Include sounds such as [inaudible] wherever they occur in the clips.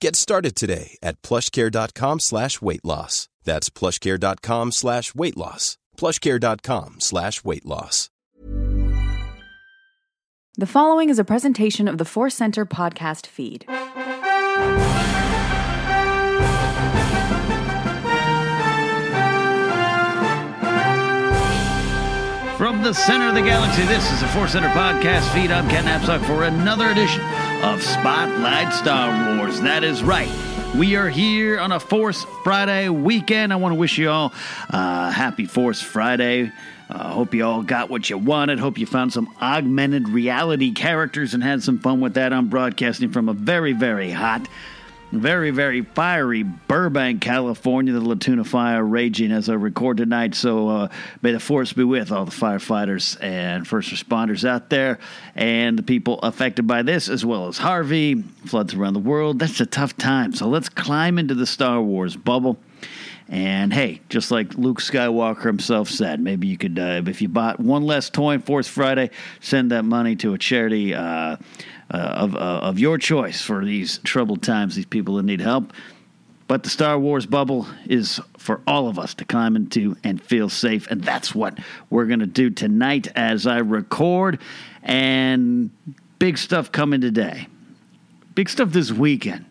Get started today at plushcare.com slash weight loss. That's plushcare.com slash weight loss. plushcare.com slash weight loss. The following is a presentation of the Force Center podcast feed. The center of the galaxy, this is the Force Center podcast feed. I'm Ken Napzok for another edition of Spotlight Star Wars. That is right. We are here on a Force Friday weekend. I want to wish you all uh, happy Force Friday. Uh, hope you all got what you wanted. Hope you found some augmented reality characters and had some fun with that. I'm broadcasting from a very, very hot, very, very fiery Burbank, California. The La Tuna fire raging as I record tonight. So uh, may the force be with all the firefighters and first responders out there and the people affected by this, as well as Harvey, floods around the world. That's a tough time. So let's climb into the Star Wars bubble. And hey, just like Luke Skywalker himself said, maybe you could, uh, if you bought one less toy on Force Friday, send that money to a charity uh, uh, of, uh, of your choice for these troubled times, these people that need help. But the Star Wars bubble is for all of us to climb into and feel safe. And that's what we're going to do tonight as I record. And big stuff coming today. Big stuff this weekend.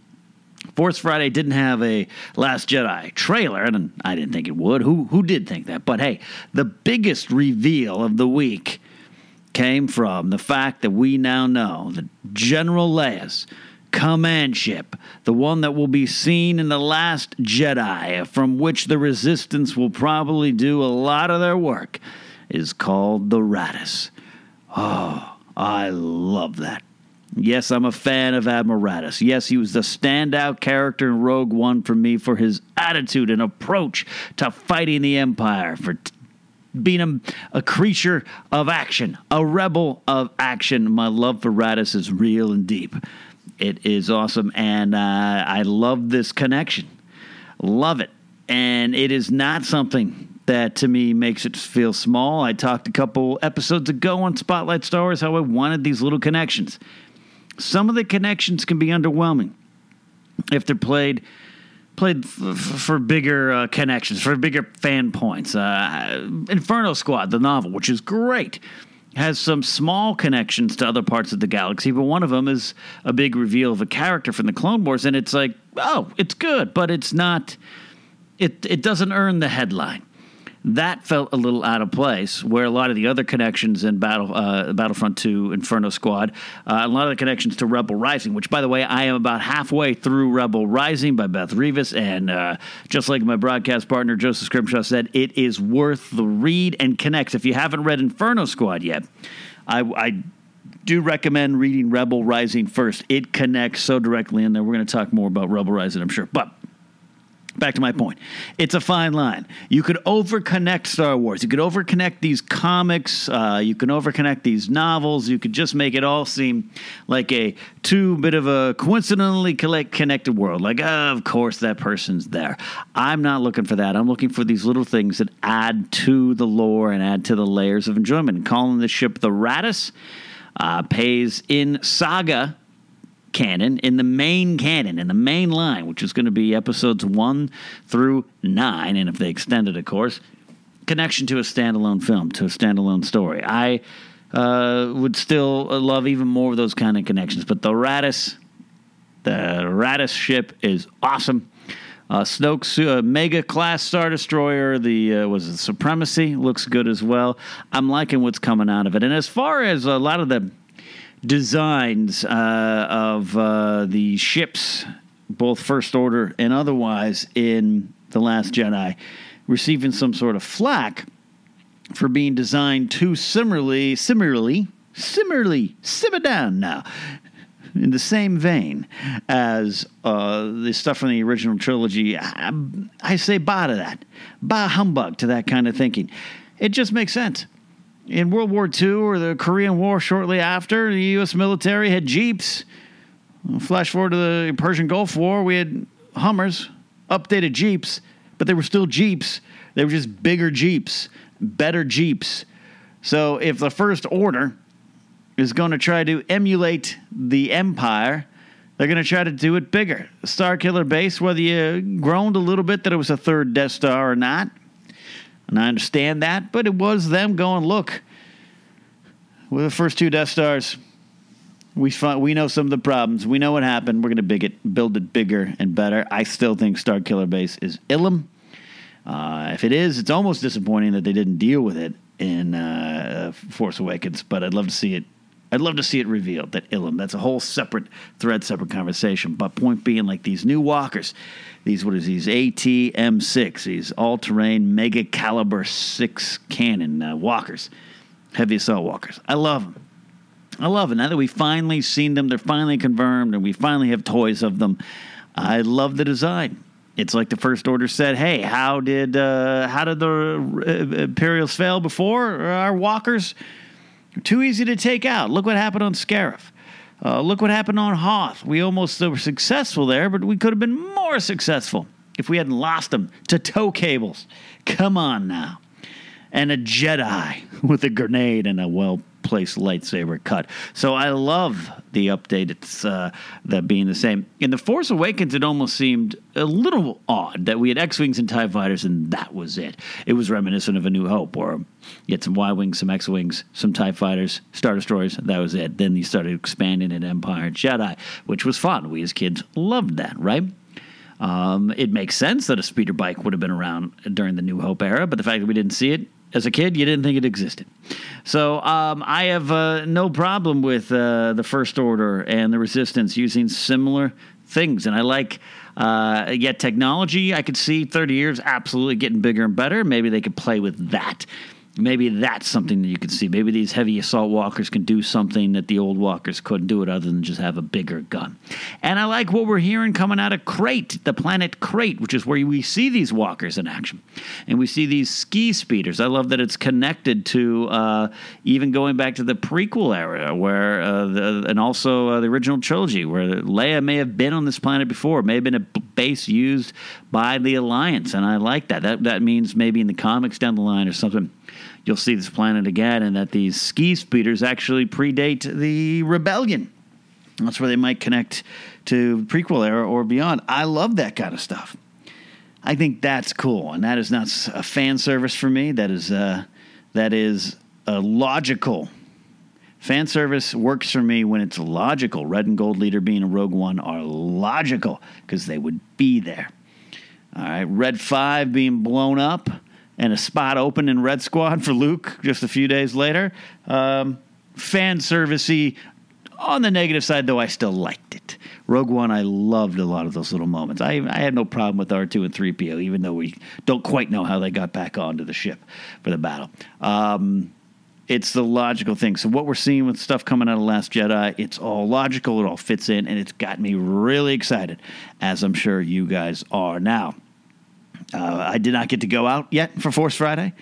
Force Friday didn't have a Last Jedi trailer, and I didn't think it would. Who who did think that? But hey, the biggest reveal of the week came from the fact that we now know that General Leia's command ship, the one that will be seen in the Last Jedi, from which the Resistance will probably do a lot of their work, is called the Raddus. Oh, I love that. Yes, I'm a fan of Admiral Raddus. Yes, he was the standout character in Rogue One for me for his attitude and approach to fighting the Empire, for t- being a, a creature of action, a rebel of action. My love for Raddus is real and deep. It is awesome, and uh, I love this connection. Love it. And it is not something that to me makes it feel small. I talked a couple episodes ago on Spotlight Star Wars how I wanted these little connections. Some of the connections can be underwhelming if they're played played f- for bigger uh, connections, for bigger fan points. Uh, Inferno Squad, the novel, which is great, has some small connections to other parts of the galaxy, but one of them is a big reveal of a character from the Clone Wars, and it's like, oh, it's good, but it's not. It it doesn't earn the headline that felt a little out of place. Where a lot of the other connections in Battle uh, Battlefront 2, Inferno Squad, uh, a lot of the connections to Rebel Rising, which by the way I am about halfway through Rebel Rising by Beth Revis, and uh, just like my broadcast partner Joseph Scrimshaw said, it is worth the read and connects. If you haven't read Inferno Squad yet, I, I do recommend reading Rebel Rising first. It connects so directly in there. We're going to talk more about Rebel Rising, I'm sure, but back to my point. It's a fine line. You could overconnect Star Wars. You could overconnect these comics. Uh, you can overconnect these novels. You could just make it all seem like a too bit of a coincidentally connected world. Like, oh, of course, that person's there. I'm not looking for that. I'm looking for these little things that add to the lore and add to the layers of enjoyment. Calling the ship the Raddus uh, pays in Saga canon, in the main canon, in the main line, which is going to be episodes one through nine, and if they extend it, of course, connection to a standalone film, to a standalone story. I uh, would still love even more of those kind of connections, but the Raddus, the Raddus ship is awesome. Uh, Snoke's uh, mega class star destroyer, the uh, was it Supremacy, looks good as well. I'm liking what's coming out of it. And as far as a lot of the designs uh, of uh, the ships, both First Order and otherwise, in The Last Jedi, receiving some sort of flack for being designed too similarly, similarly, similarly, simmer down now, in the same vein as uh, the stuff from the original trilogy. I, I say bye to that. Bye humbug to that kind of thinking. It just makes sense in World War II or the Korean War shortly after, the U.S. military had Jeeps. Flash forward to the Persian Gulf War, we had Hummers, updated Jeeps, but they were still Jeeps. They were just bigger Jeeps, better Jeeps. So if the First Order is going to try to emulate the Empire, they're going to try to do it bigger. Starkiller Base, whether you groaned a little bit that it was a third Death Star or not, and I understand that, but it was them going, look, with the first two Death Stars, we we know some of the problems. We know what happened. We're going to big it, build it bigger and better. I still think Starkiller Base is Ilum. Uh, if it is, it's almost disappointing that they didn't deal with it in uh, Force Awakens. But I'd love to see it. I'd love to see it revealed that Ilum. That's a whole separate thread, separate conversation. But point being, like these new walkers, these what is these AT-M6, these all-terrain mega caliber six cannon uh, walkers, heavy assault walkers. I love them. I love it. Now that we've finally seen them, they're finally confirmed, and we finally have toys of them. I love the design. It's like the First Order said, "Hey, how did uh, how did the uh, Imperials fail before? Our walkers too easy to take out. Look what happened on Scarif. Uh, look what happened on Hoth. We almost were successful there, but we could have been more successful if we hadn't lost them to tow cables. Come on now. And a Jedi [laughs] with a grenade and a well placed lightsaber cut. So I love the update. It's uh, that being the same. In The Force Awakens, it almost seemed a little odd that we had X Wings and TIE fighters, and that was it. It was reminiscent of A New Hope, or you had some Y Wings, some X Wings, some TIE fighters, Star Destroyers, that was it. Then you started expanding in Empire and Jedi, which was fun. We as kids loved that, right? Um, it makes sense that a speeder bike would have been around during the New Hope era, but the fact that we didn't see it as a kid, you didn't think it existed. So um, I have uh, no problem with uh, the First Order and the Resistance using similar things, and I like. Uh, yet technology, I could see 30 years absolutely getting bigger and better. Maybe they could play with that maybe that's something that you can see. Maybe these heavy assault walkers can do something that the old walkers couldn't do it other than just have a bigger gun. And I like what we're hearing coming out of Crait, the planet Crait, which is where we see these walkers in action. And we see these ski speeders. I love that it's connected to uh, even going back to the prequel era, where uh, the, and also uh, the original trilogy, where Leia may have been on this planet before, may have been a base used by the Alliance. And I like that. That, that means maybe in the comics down the line or something you'll see this planet again, and that these ski speeders actually predate the rebellion. That's where they might connect to prequel era or beyond. I love that kind of stuff. I think that's cool, and that is not a fan service for me. That is uh, that is a logical fan service works for me when it's logical. Red and Gold Leader being a Rogue One are logical because they would be there. All right, Red Five being blown up and a spot open in Red Squad for Luke just a few days later. Um, fan servicey. On the negative side, though, I still liked it. Rogue One, I loved a lot of those little moments. I, I had no problem with R2 and 3PO, even though we don't quite know how they got back onto the ship for the battle. Um, it's the logical thing. So what we're seeing with stuff coming out of Last Jedi, it's all logical. It all fits in, and it's got me really excited, as I'm sure you guys are now. Uh, I did not get to go out yet for Force Friday.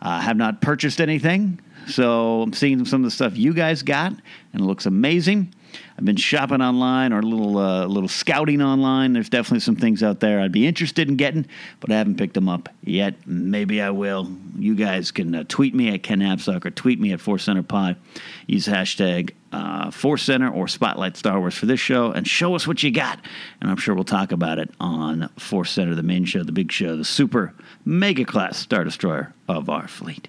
I have not purchased anything, so I'm seeing some of the stuff you guys got, and it looks amazing. I've been shopping online or a little uh, little scouting online. There's definitely some things out there I'd be interested in getting, but I haven't picked them up yet. Maybe I will. You guys can uh, tweet me at Ken Napzok or tweet me at Force Center Pod. Use hashtag uh, Force Center or Spotlight Star Wars for this show and show us what you got. And I'm sure we'll talk about it on Force Center, the main show, the big show, the super mega class Star Destroyer of our fleet.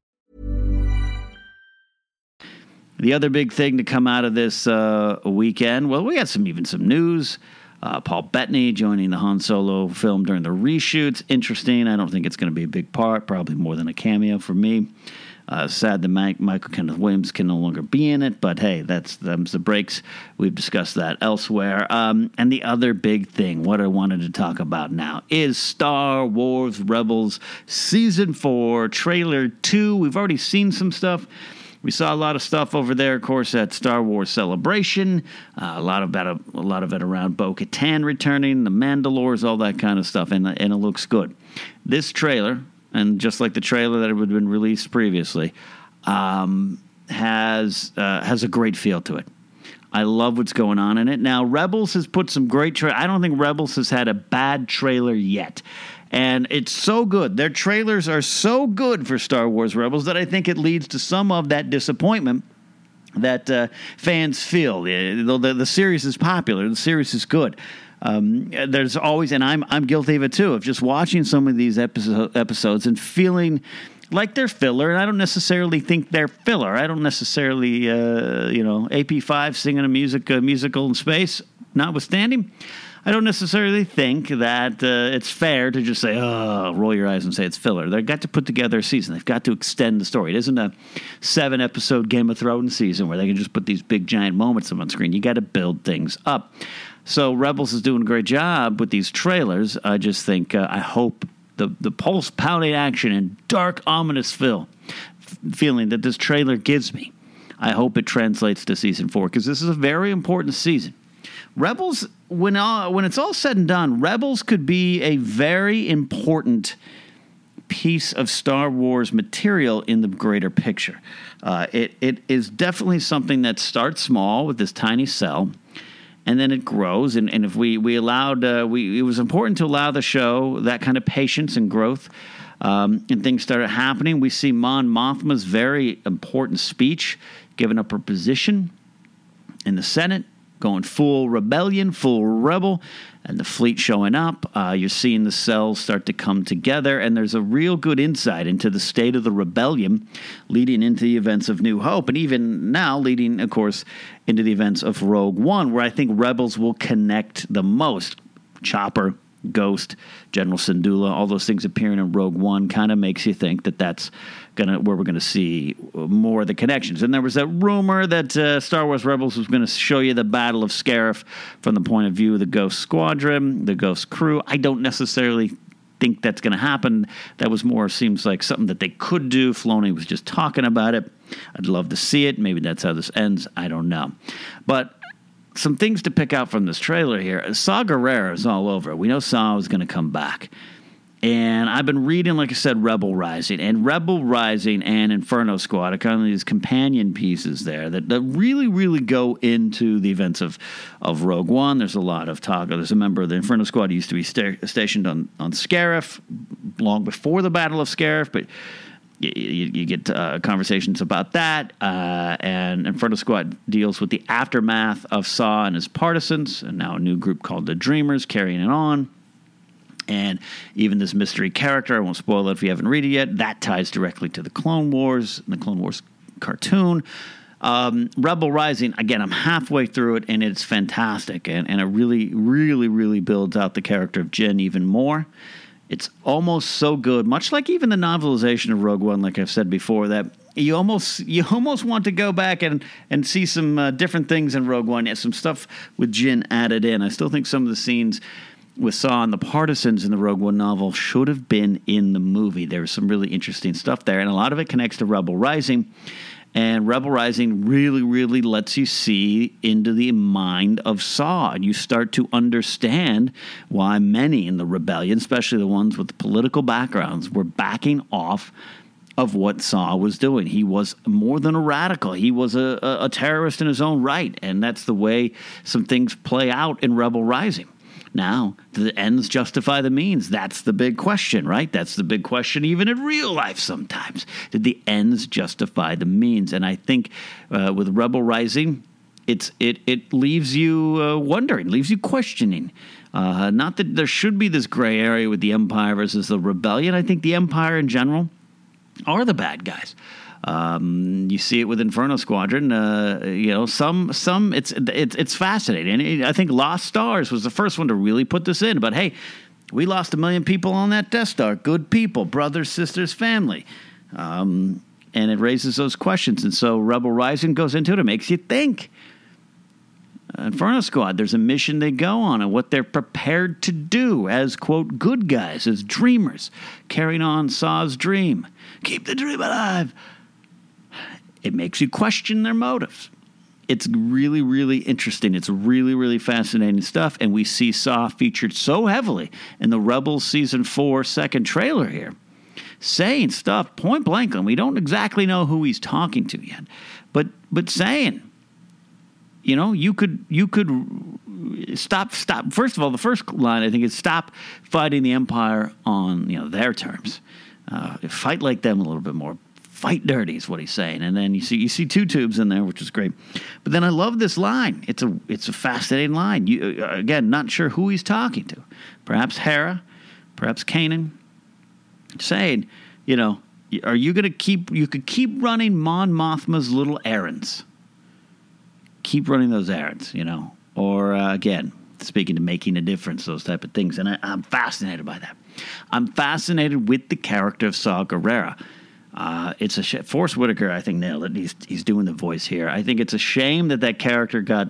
The other big thing to come out of this uh, weekend, well, we had some even some news. Uh, Paul Bettany joining the Han Solo film during the reshoots. Interesting. I don't think it's going to be a big part, probably more than a cameo for me. Uh, sad that Mike, Michael Kenneth Williams can no longer be in it, but hey, that's them's the breaks. We've discussed that elsewhere. Um, and the other big thing, what I wanted to talk about now, is Star Wars Rebels Season 4, Trailer 2. We've already seen some stuff. We saw a lot of stuff over there, of course, at Star Wars Celebration. Uh, a lot of a, a lot of it around Bo Katan returning, the Mandalores, all that kind of stuff, and and it looks good. This trailer, and just like the trailer that had been released previously, um, has uh, has a great feel to it. I love what's going on in it. Now, Rebels has put some great. Tra- I don't think Rebels has had a bad trailer yet. And it's so good. Their trailers are so good for Star Wars Rebels that I think it leads to some of that disappointment that uh, fans feel. The, the, the, series is popular, the series is good. Um, there's always, and I'm I'm guilty of it too, of just watching some of these episode, episodes and feeling like they're filler, and I don't necessarily think they're filler. I don't necessarily, uh, you know, AP5 singing a music uh, musical in space, notwithstanding. I don't necessarily think that uh, it's fair to just say, oh, roll your eyes and say it's filler. They've got to put together a season. They've got to extend the story. It isn't a seven episode Game of Thrones season where they can just put these big giant moments on screen. You got to build things up. So Rebels is doing a great job with these trailers. I just think, uh, I hope the, the pulse pounding action and dark, ominous feel, f- feeling that this trailer gives me, I hope it translates to season four because this is a very important season. Rebels, when all, when it's all said and done, Rebels could be a very important piece of Star Wars material in the greater picture. Uh, it it is definitely something that starts small with this tiny cell, and then it grows. And, and if we we allowed, uh, we it was important to allow the show that kind of patience and growth. Um, and things started happening. We see Mon Mothma's very important speech, giving up her position in the Senate going full rebellion, full rebel, and the fleet showing up. Uh, you're seeing the cells start to come together, and there's a real good insight into the state of the rebellion leading into the events of New Hope, and even now leading, of course, into the events of Rogue One, where I think Rebels will connect the most. Chopper, Ghost, General Syndulla, all those things appearing in Rogue One kind of makes you think that that's gonna where we're gonna see more of the connections. And there was that rumor that uh, Star Wars Rebels was to show you the Battle of Scarif from the point of view of the Ghost Squadron, the Ghost crew. I don't necessarily think that's going to happen. That was more seems like something that they could do. Filoni was just talking about it. I'd love to see it. Maybe that's how this ends. I don't know, but some things to pick out from this trailer here. Saw Gerrera is all over. We know Saw is going to come back. And I've been reading, like I said, Rebel Rising. And Rebel Rising and Inferno Squad are kind of these companion pieces there that, that really, really go into the events of, of Rogue One. There's a lot of talk. There's a member of the Inferno Squad who used to be sta- stationed on, on Scarif long before the Battle of Scarif, but you, you, get uh, conversations about that. Uh, and Inferno Squad deals with the aftermath of Saw and his partisans, and now a new group called the Dreamers carrying it on. And even this mystery character, I won't spoil it if you haven't read it yet, that ties directly to the Clone Wars, and the Clone Wars cartoon. Um, Rebel Rising, again, I'm halfway through it and it's fantastic. And, and it really, really, really builds out the character of Jyn even more. It's almost so good, much like even the novelization of Rogue One, like I've said before, that you almost you almost want to go back and and see some uh, different things in Rogue One. Yeah, some stuff with Jyn added in. I still think some of the scenes with Saw and the partisans in the Rogue One novel should have been in the movie. There was some really interesting stuff there, and a lot of it connects to Rebel Rising. And Rebel Rising really, really lets you see into the mind of Saw. And you start to understand why many in the rebellion, especially the ones with political backgrounds, were backing off of what Saw was doing. He was more than a radical. He was a, a, a terrorist in his own right. And that's the way some things play out in Rebel Rising. Now, do the ends justify the means? That's the big question, right? That's the big question, even in real life sometimes. Did the ends justify the means? And I think uh, with Rebel Rising, it's it it leaves you uh, wondering, leaves you questioning. Uh, not that there should be this gray area with the Empire versus the Rebellion. I think the Empire in general are the bad guys. Um, you see it with Inferno Squadron. Uh, you know, some some it's it's it's fascinating. I think Lost Stars was the first one to really put this in. But hey, we lost a million people on that Death Star. Good people, brothers, sisters, family. Um, and it raises those questions. And so Rebel Rising goes into it. It makes you think. Inferno Squad, there's a mission they go on and what they're prepared to do as, quote, good guys, as dreamers, carrying on Saw's dream. Keep the dream alive. It makes you question their motives. It's really, really interesting. It's really, really fascinating stuff. And we see Saw featured so heavily in the Rebels Season 4 second trailer here, saying stuff point blank, and we don't exactly know who he's talking to yet, but, but saying, you know, you could you could stop stop. First of all, the first line I think is stop fighting the empire on you know their terms. Uh, fight like them a little bit more. Fight dirty is what he's saying, and then you see you see two tubes in there, which is great. But then I love this line. It's a it's a fascinating line. You, uh, again, not sure who he's talking to. Perhaps Hera, perhaps Kanan. Saying, you know, are you going to keep? You could keep running Mon Mothma's little errands keep running those errands, you know. Or uh, again, speaking to making a difference, those type of things. And I, am fascinated by that. I'm fascinated with the character of Saw Gerrera. Uh, it's a sh- Whitaker, I think, nailed it. He's he's doing the voice here. I think it's a shame that that character got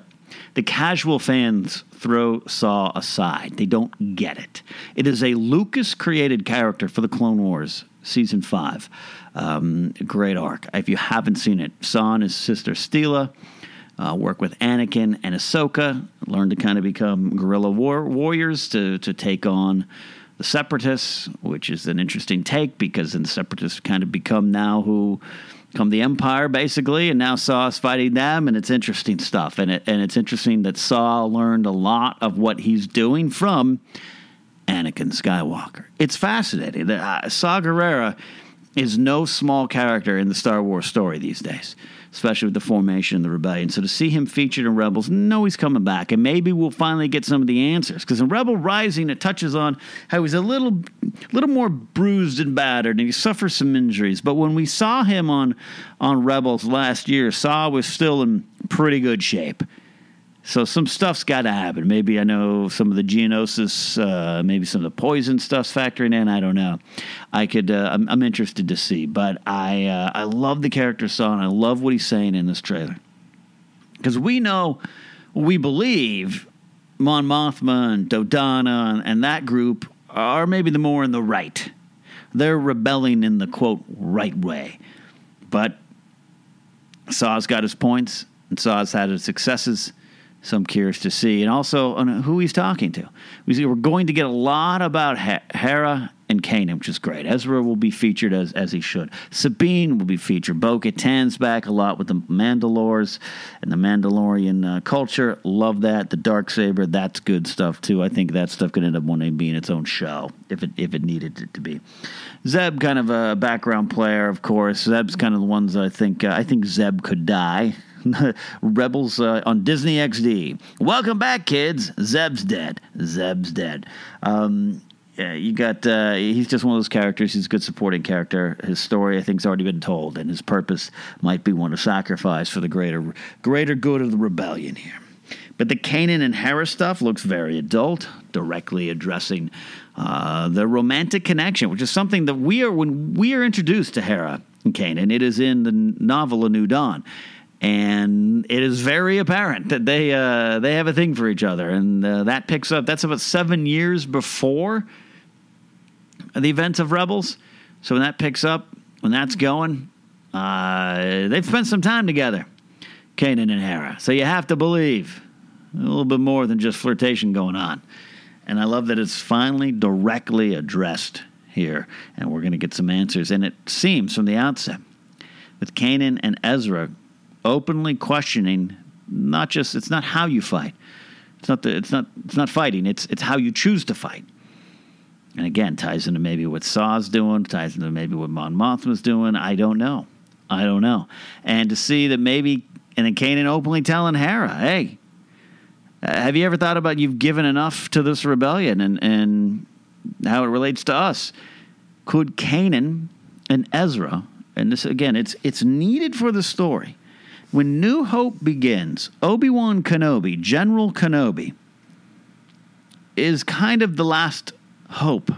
the casual fans throw Saw aside. They don't get it. It is a Lucas created character for the Clone Wars season five. Um, great arc. If you haven't seen it, Saw and his sister Steela uh, work with Anakin and Ahsoka, learn to kind of become guerrilla war- warriors to, to take on the Separatists, which is an interesting take because then the Separatists kind of become now who come the Empire basically, and now Saw is fighting them, and it's interesting stuff. And it, and it's interesting that Saw learned a lot of what he's doing from Anakin Skywalker. It's fascinating. Uh, Saw Gerrera is no small character in the Star Wars story these days especially with the formation and the rebellion. So to see him featured in Rebels, no, he's coming back, and maybe we'll finally get some of the answers. Because in Rebel Rising, it touches on how he's a little, little more bruised and battered, and he suffers some injuries. But when we saw him on on Rebels last year, Saw was still in pretty good shape. So some stuff's got to happen. Maybe I know some of the Geonosis, uh, maybe some of the poison stuff's factoring in. I don't know. I could. Uh, I'm, I'm, interested to see. But I uh, I love the character Saw, and I love what he's saying in this trailer because we know, we believe, Mon Mothma and Dodonna and, and that group are maybe the more in the right. They're rebelling in the quote right way, but Saw's got his points, and Saw's had his successes so I'm curious to see, and also on who he's talking to. We we're going to get a lot about Hera and Kanan, which is great. Ezra will be featured as as he should. Sabine will be featured. Bo Katan's back a lot with the Mandalores and the Mandalorian uh, culture. Love that. The dark saber, that's good stuff too. I think that stuff could end up one day being its own show if it if it needed it to be. Zeb, kind of a background player, of course. Zeb's kind of the ones I think uh, I think Zeb could die. [laughs] Rebels uh, on Disney XD. Welcome back, kids. Zeb's dead. Zeb's dead. Um, yeah, you got. Uh, he's just one of those characters. He's a good supporting character. His story, I think, has already been told, and his purpose might be one of sacrifice for the greater, greater good of the rebellion here. But the Kanan and Hera stuff looks very adult, directly addressing uh, the romantic connection, which is something that we are when we are introduced to Hera and Kanan. It is in the novel A New Dawn, and it is very apparent that they uh, they have a thing for each other, and uh, that picks up. That's about seven years before the events of Rebels. So when that picks up, when that's going, uh, they've spent some time together, Kanan and Hera. So you have to believe a little bit more than just flirtation going on. And I love that it's finally directly addressed here, and we're going to get some answers. And it seems from the outset, with Kanan and Ezra openly questioning not just it's not how you fight. It's not the, it's not it's not fighting. It's it's how you choose to fight. And again, ties into maybe what Saw's doing, ties into maybe what Mon Mothma's doing. I don't know. I don't know. And to see that maybe And then Kanan openly telling Hera, hey, have you ever thought about you've given enough to this rebellion and, and how it relates to us? Could Kanan and Ezra, and this again, it's it's needed for the story. When New Hope begins, Obi Wan Kenobi, General Kenobi, is kind of the last hope.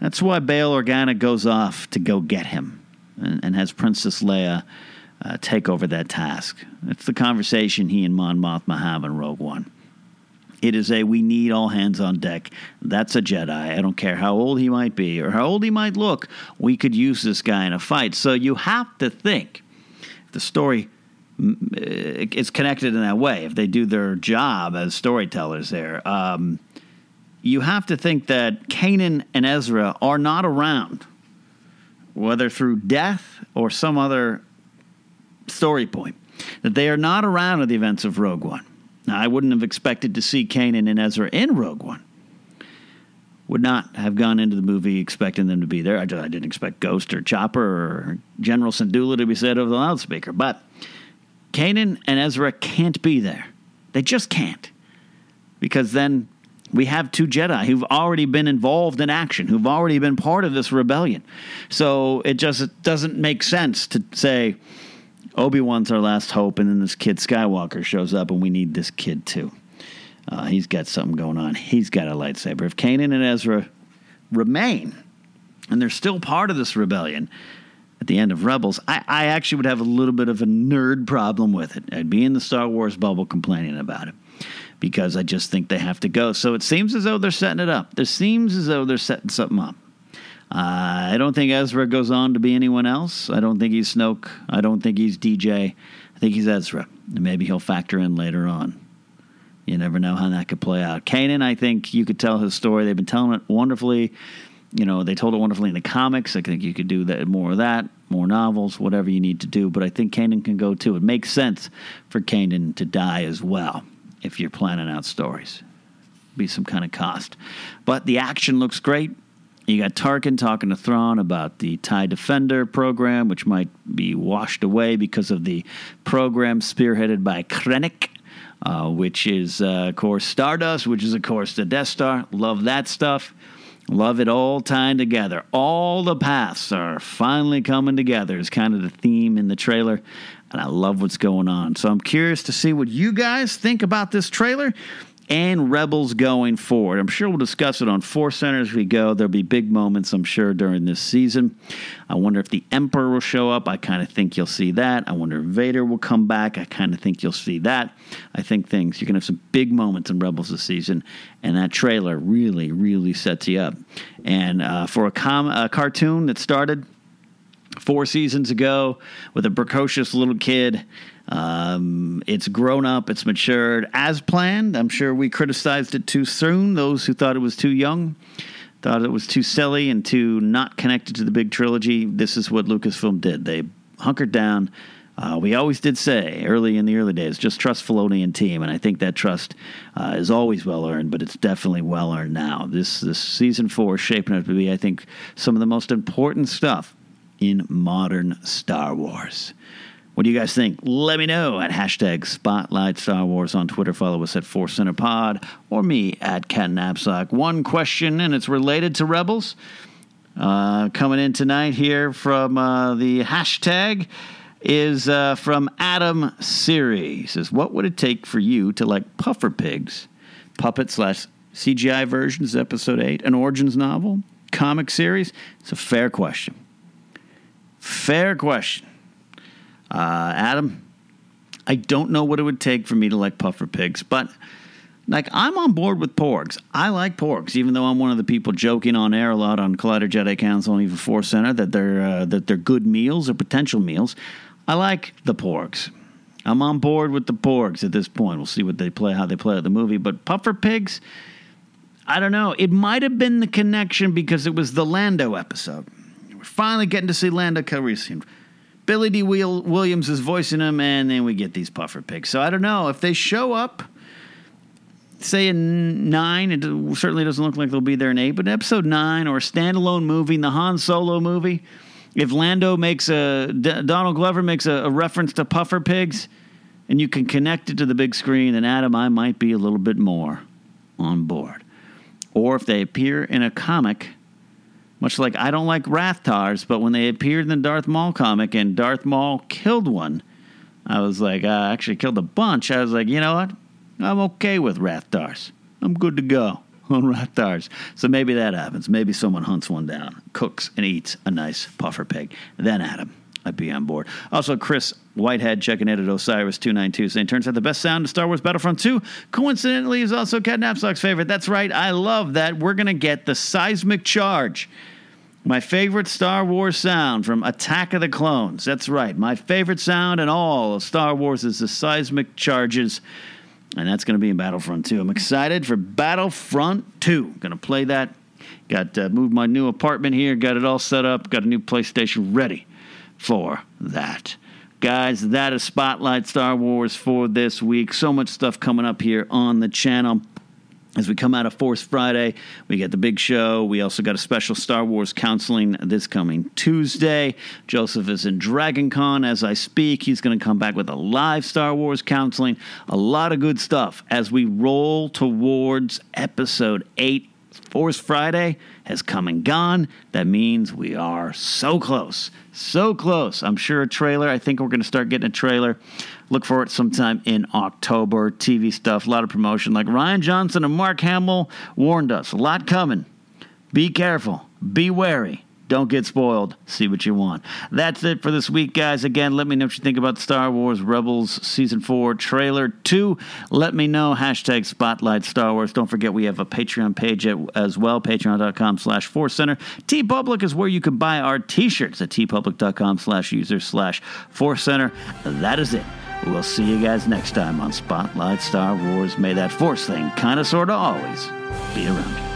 That's why Bail Organa goes off to go get him and, and has Princess Leia uh, take over that task. It's the conversation he and Mon Mothma have in Rogue One. It is a we need all hands on deck. That's a Jedi. I don't care how old he might be or how old he might look. We could use this guy in a fight. So you have to think the story is connected in that way. If they do their job as storytellers there, um, you have to think that Kanan and Ezra are not around, whether through death or some other story point, that they are not around at the events of Rogue One. Now, I wouldn't have expected to see Kanan and Ezra in Rogue One. Would not have gone into the movie expecting them to be there. I, just, I didn't expect Ghost or Chopper or General Syndulla to be said over the loudspeaker. But Kanan and Ezra can't be there. They just can't. Because then we have two Jedi who've already been involved in action, who've already been part of this rebellion. So it just doesn't make sense to say, Obi Wan's our last hope, and then this kid Skywalker shows up, and we need this kid too. Uh, he's got something going on. He's got a lightsaber. If Kanan and Ezra remain, and they're still part of this rebellion at the end of Rebels, I, I actually would have a little bit of a nerd problem with it. I'd be in the Star Wars bubble complaining about it because I just think they have to go. So it seems as though they're setting it up. It seems as though they're setting something up. Uh, I don't think Ezra goes on to be anyone else. I don't think he's Snoke. I don't think he's DJ. I think he's Ezra. And maybe he'll factor in later on. You never know how that could play out. Kanan, I think you could tell his story. They've been telling it wonderfully. You know, they told it wonderfully in the comics. I think you could do that more of that, more novels, whatever you need to do. But I think Kanan can go too. It makes sense for Kanan to die as well if you're planning out stories. Be some kind of cost. But the action looks great. You got Tarkin talking to Thrawn about the TIE Defender program, which might be washed away because of the program spearheaded by Krennic, uh, which is, uh, of course, Stardust, which is, of course, the Death Star. Love that stuff. Love it all tying together. All the paths are finally coming together, is kind of the theme in the trailer. And I love what's going on. So I'm curious to see what you guys think about this trailer and Rebels going forward. I'm sure we'll discuss it on Force Center as we go. There'll be big moments, I'm sure, during this season. I wonder if the Emperor will show up. I kind of think you'll see that. I wonder if Vader will come back. I kind of think you'll see that. I think things, you're going to have some big moments in Rebels this season, and that trailer really, really sets you up. And uh, for a, com- a cartoon that started four seasons ago with a precocious little kid, um, it's grown up, it's matured as planned. I'm sure we criticized it too soon. Those who thought it was too young, thought it was too silly and too not connected to the big trilogy. This is what Lucasfilm did. They hunkered down. Uh, we always did say early in the early days, just trust Filoni and team, and I think that trust uh, is always well earned, but it's definitely well earned now. This this season four is shaping up to be, I think, some of the most important stuff in modern Star Wars. What do you guys think? Let me know at hashtag Spotlight Star Wars on Twitter. Follow us at Force Center Pod or me at Ken Napzok. One question, and it's related to Rebels. Uh, coming in tonight here from uh, the hashtag is uh, from Adam Siri. He says, What would it take for you to like Puffer Pigs, puppet slash CGI versions, episode 8, an Origins novel, comic series? It's a fair question. Fair question. Uh, Adam, I don't know what it would take for me to like puffer pigs, but like I'm on board with porgs. I like porgs, even though I'm one of the people joking on air a lot on Collider Jedi Council and even Force Center that they're uh, that they're good meals or potential meals. I like the porgs. I'm on board with the porgs at this point. We'll see what they play, how they play at the movie. But puffer pigs, I don't know. It might have been the connection because it was the Lando episode. We're finally getting to see Lando Calrissian. Billy Dee Williams is voicing them, and then we get these puffer pigs. So I don't know if they show up. Say in nine, it certainly doesn't look like they'll be there in eight, but in episode nine or a standalone movie, the Han Solo movie, if Lando makes a Donald Glover makes a, a reference to puffer pigs, and you can connect it to the big screen, then Adam, I might be a little bit more on board. Or if they appear in a comic, much like I don't like Rathtars, but when they appeared in the Darth Maul comic and Darth Maul killed one, I was like, uh, actually killed a bunch. I was like, you know what? I'm okay with Rathtars. I'm good to go [laughs] on Rathtars. So maybe that happens. Maybe someone hunts one down, cooks, and eats a nice puffer pig. Then Adam. I'd be on board. Also, Chris Whitehead checking in at Osiris292 saying, turns out the best sound in Star Wars Battlefront 2, coincidentally, is also Ken Napzok's favorite. That's right. I love that. We're to get the seismic charge. My favorite Star Wars sound from Attack of the Clones. That's right. My favorite sound in all of Star Wars is the seismic charges. And that's going to be in Battlefront 2. I'm excited for Battlefront 2. Going to play that. Got uh, moved my new apartment here. Got it all set up. Got a new PlayStation ready for that. Guys, that is Spotlight Star Wars for this week. So much stuff coming up here on the channel. As we come out of Force Friday, we get the big show. We also got a special Star Wars counseling this coming Tuesday. Joseph is in Dragon Con as I speak. He's going to come back with a live Star Wars counseling. A lot of good stuff as we roll towards episode 8 Force Friday has come and gone. That means we are so close. So close. I'm sure a trailer. I think we're going to start getting a trailer. Look for it sometime in October. TV stuff, a lot of promotion. Like Rian Johnson and Mark Hamill warned us. A lot coming. Be careful. Be wary. Don't get spoiled. See what you want. That's it for this week, guys. Again, let me know what you think about Star Wars Rebels Season 4 Trailer 2. Let me know. Hashtag Spotlight Star Wars. Don't forget we have a Patreon page as well. Patreon.com slash Force Center. TeePublic is where you can buy our t-shirts at teepublic.com slash user slash Force Center. That is it. We'll see you guys next time on Spotlight Star Wars. May that Force thing kind of, sort of, always be around you.